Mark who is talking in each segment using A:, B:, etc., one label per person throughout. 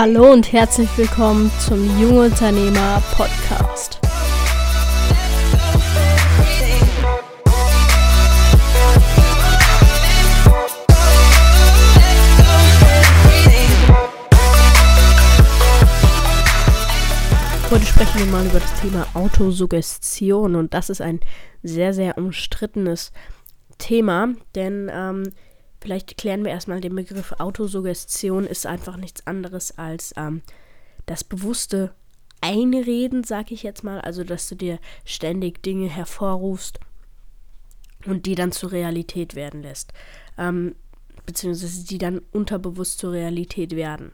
A: Hallo und herzlich willkommen zum Junge Unternehmer Podcast. Heute sprechen wir mal über das Thema Autosuggestion und das ist ein sehr, sehr umstrittenes Thema, denn ähm, vielleicht klären wir erstmal den Begriff Autosuggestion ist einfach nichts anderes als ähm, das bewusste Einreden, sag ich jetzt mal, also dass du dir ständig Dinge hervorrufst und die dann zur Realität werden lässt, ähm, beziehungsweise die dann unterbewusst zur Realität werden.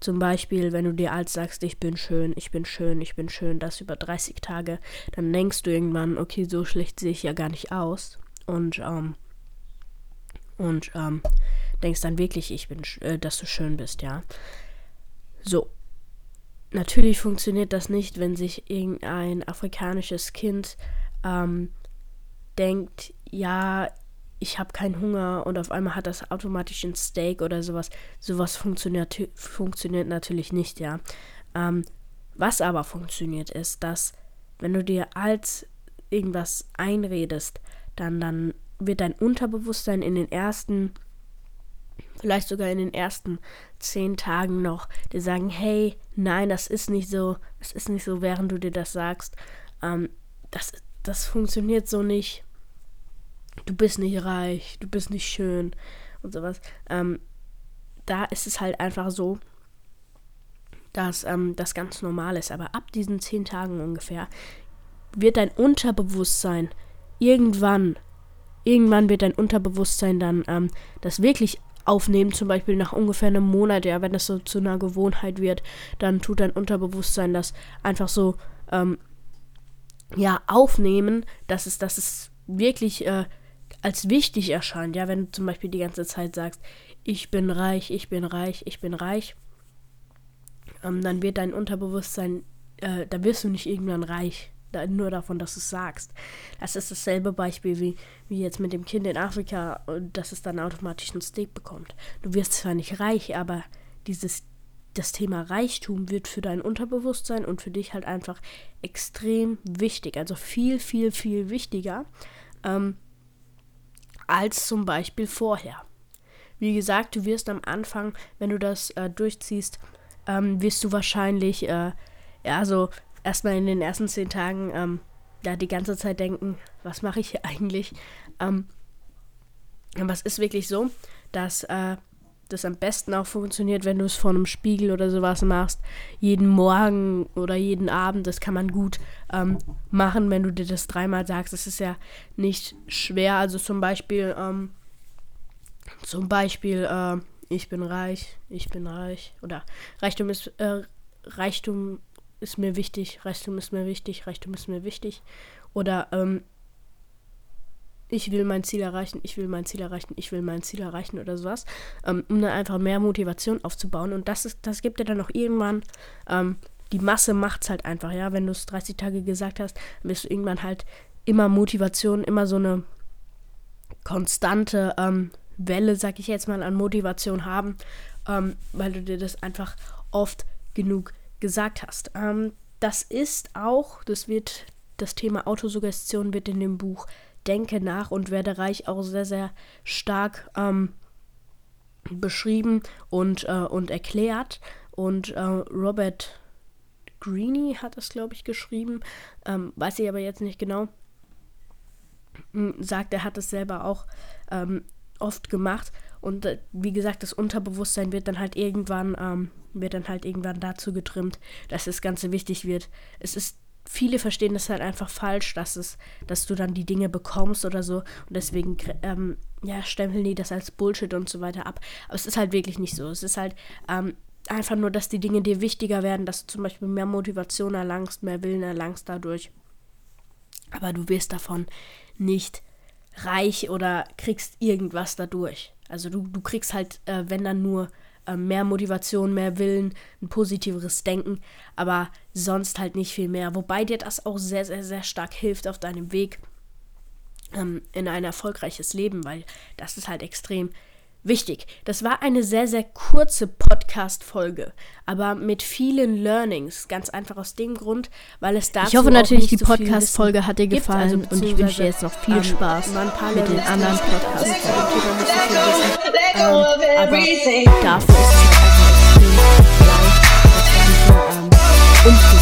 A: Zum Beispiel, wenn du dir als sagst, ich bin schön, ich bin schön, ich bin schön, das über 30 Tage, dann denkst du irgendwann, okay, so schlecht sehe ich ja gar nicht aus. Und, ähm, und ähm, denkst dann wirklich, ich bin, äh, dass du schön bist, ja. So. Natürlich funktioniert das nicht, wenn sich irgendein afrikanisches Kind ähm, denkt, ja, ich habe keinen Hunger und auf einmal hat das automatisch ein Steak oder sowas. Sowas funktioniert, funktioniert natürlich nicht, ja. Ähm, was aber funktioniert ist, dass wenn du dir als irgendwas einredest, dann, dann wird dein Unterbewusstsein in den ersten, vielleicht sogar in den ersten zehn Tagen noch dir sagen, hey, nein, das ist nicht so, das ist nicht so, während du dir das sagst. Ähm, das, das funktioniert so nicht du bist nicht reich, du bist nicht schön und sowas. Ähm, da ist es halt einfach so, dass ähm, das ganz normal ist. Aber ab diesen zehn Tagen ungefähr wird dein Unterbewusstsein irgendwann, irgendwann wird dein Unterbewusstsein dann ähm, das wirklich aufnehmen, zum Beispiel nach ungefähr einem Monat, ja, wenn das so zu einer Gewohnheit wird, dann tut dein Unterbewusstsein das einfach so, ähm, ja, aufnehmen, dass es, dass es wirklich äh, als wichtig erscheint, ja, wenn du zum Beispiel die ganze Zeit sagst, ich bin reich, ich bin reich, ich bin reich, ähm, dann wird dein Unterbewusstsein, äh, da wirst du nicht irgendwann reich, nur davon, dass du es sagst. Das ist dasselbe Beispiel wie, wie jetzt mit dem Kind in Afrika, dass es dann automatisch ein Steak bekommt. Du wirst zwar nicht reich, aber dieses das Thema Reichtum wird für dein Unterbewusstsein und für dich halt einfach extrem wichtig. Also viel, viel, viel wichtiger. Ähm, als zum Beispiel vorher. Wie gesagt, du wirst am Anfang, wenn du das äh, durchziehst, ähm, wirst du wahrscheinlich, äh, ja, so erstmal in den ersten zehn Tagen, ähm, ja, die ganze Zeit denken, was mache ich hier eigentlich? Ähm, aber es ist wirklich so, dass äh, das am besten auch funktioniert, wenn du es vor einem Spiegel oder sowas machst. Jeden Morgen oder jeden Abend, das kann man gut ähm, machen, wenn du dir das dreimal sagst. Das ist ja nicht schwer. Also zum Beispiel, ähm, zum Beispiel, äh, ich bin reich, ich bin reich. Oder Reichtum ist, äh, Reichtum ist mir wichtig, Reichtum ist mir wichtig, Reichtum ist mir wichtig. Oder ähm, ich will mein Ziel erreichen, ich will mein Ziel erreichen, ich will mein Ziel erreichen oder sowas, ähm, um dann einfach mehr Motivation aufzubauen. Und das ist, das gibt dir dann auch irgendwann, ähm, die Masse macht es halt einfach, ja. Wenn du es 30 Tage gesagt hast, wirst du irgendwann halt immer Motivation, immer so eine konstante ähm, Welle, sag ich jetzt mal, an Motivation haben, ähm, weil du dir das einfach oft genug gesagt hast. Ähm, das ist auch, das wird, das Thema Autosuggestion wird in dem Buch Denke nach und werde reich auch sehr, sehr stark ähm, beschrieben und, äh, und erklärt. Und äh, Robert Greene hat das, glaube ich, geschrieben. Ähm, weiß ich aber jetzt nicht genau. Hm, sagt, er hat es selber auch ähm, oft gemacht. Und äh, wie gesagt, das Unterbewusstsein wird dann halt irgendwann, ähm, wird dann halt irgendwann dazu getrimmt, dass das Ganze wichtig wird. Es ist viele verstehen das halt einfach falsch, dass es, dass du dann die Dinge bekommst oder so. Und deswegen, ähm, ja, stempeln die das als Bullshit und so weiter ab. Aber es ist halt wirklich nicht so. Es ist halt ähm, einfach nur, dass die Dinge dir wichtiger werden, dass du zum Beispiel mehr Motivation erlangst, mehr Willen erlangst dadurch. Aber du wirst davon nicht reich oder kriegst irgendwas dadurch. Also du, du kriegst halt, äh, wenn dann nur mehr Motivation, mehr Willen, ein positiveres Denken, aber sonst halt nicht viel mehr. Wobei dir das auch sehr, sehr, sehr stark hilft auf deinem Weg ähm, in ein erfolgreiches Leben, weil das ist halt extrem Wichtig, das war eine sehr, sehr kurze Podcast-Folge, aber mit vielen Learnings. Ganz einfach aus dem Grund, weil es dazu
B: Ich hoffe natürlich, die
A: so
B: Podcast-Folge hat dir gefallen
A: also
B: und ich wünsche dir jetzt noch viel
A: ähm,
B: Spaß mit den anderen. Podcasts.
A: Zu dem Thema nicht so viel wissen. Ähm, aber dafür ist es halt einfach extrem leicht, das Ganze ähm, umzusetzen.